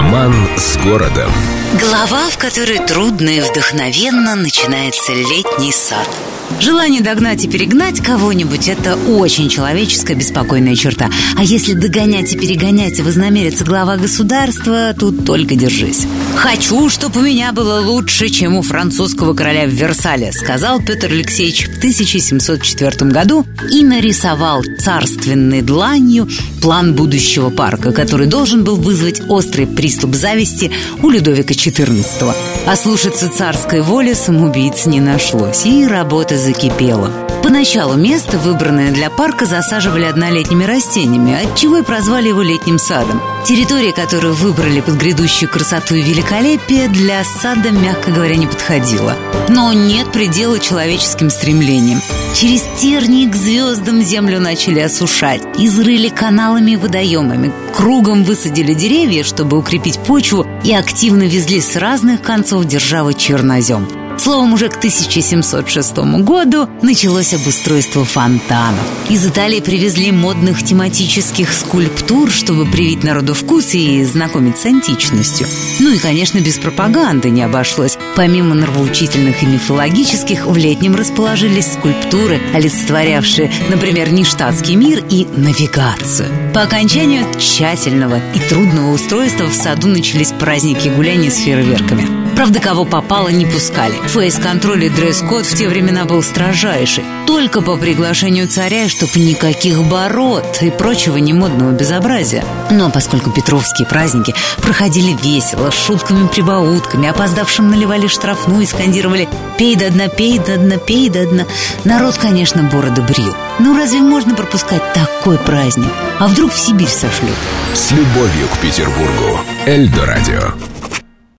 Роман с городом. Глава, в которой трудно и вдохновенно начинается летний сад. Желание догнать и перегнать кого-нибудь – это очень человеческая беспокойная черта. А если догонять и перегонять вознамерится глава государства, тут только держись. «Хочу, чтобы у меня было лучше, чем у французского короля в Версале», сказал Петр Алексеевич в 1704 году и нарисовал царственной дланью план будущего парка, который должен был вызвать острый приступ зависти у Людовика XIV. А слушаться царской воли самоубийц не нашлось, и работа закипела. Поначалу место, выбранное для парка, засаживали однолетними растениями, отчего и прозвали его летним садом. Территория, которую выбрали под грядущую красоту и великолепие, для сада, мягко говоря, не подходила. Но нет предела человеческим стремлениям. Через тернии к звездам землю начали осушать, изрыли каналами и водоемами, кругом высадили деревья, чтобы укрепить почву, и активно везли с разных концов державы чернозем. Словом, уже к 1706 году началось обустройство фонтанов. Из Италии привезли модных тематических скульптур, чтобы привить народу вкус и знакомить с античностью. Ну и, конечно, без пропаганды не обошлось. Помимо нравоучительных и мифологических, в летнем расположились скульптуры, олицетворявшие, например, нештатский мир и навигацию. По окончанию тщательного и трудного устройства в саду начались праздники гуляния с фейерверками. Правда, кого попало, не пускали. Фейс-контроль и дресс-код в те времена был строжайший. Только по приглашению царя, чтоб никаких бород и прочего немодного безобразия. Но поскольку петровские праздники проходили весело, с шутками-прибаутками, опоздавшим наливали штрафную и скандировали «пей до дна, пей до дна, пей до дна», народ, конечно, бороду брил. Ну разве можно пропускать такой праздник? А вдруг в Сибирь сошли? С любовью к Петербургу. Эльдо радио.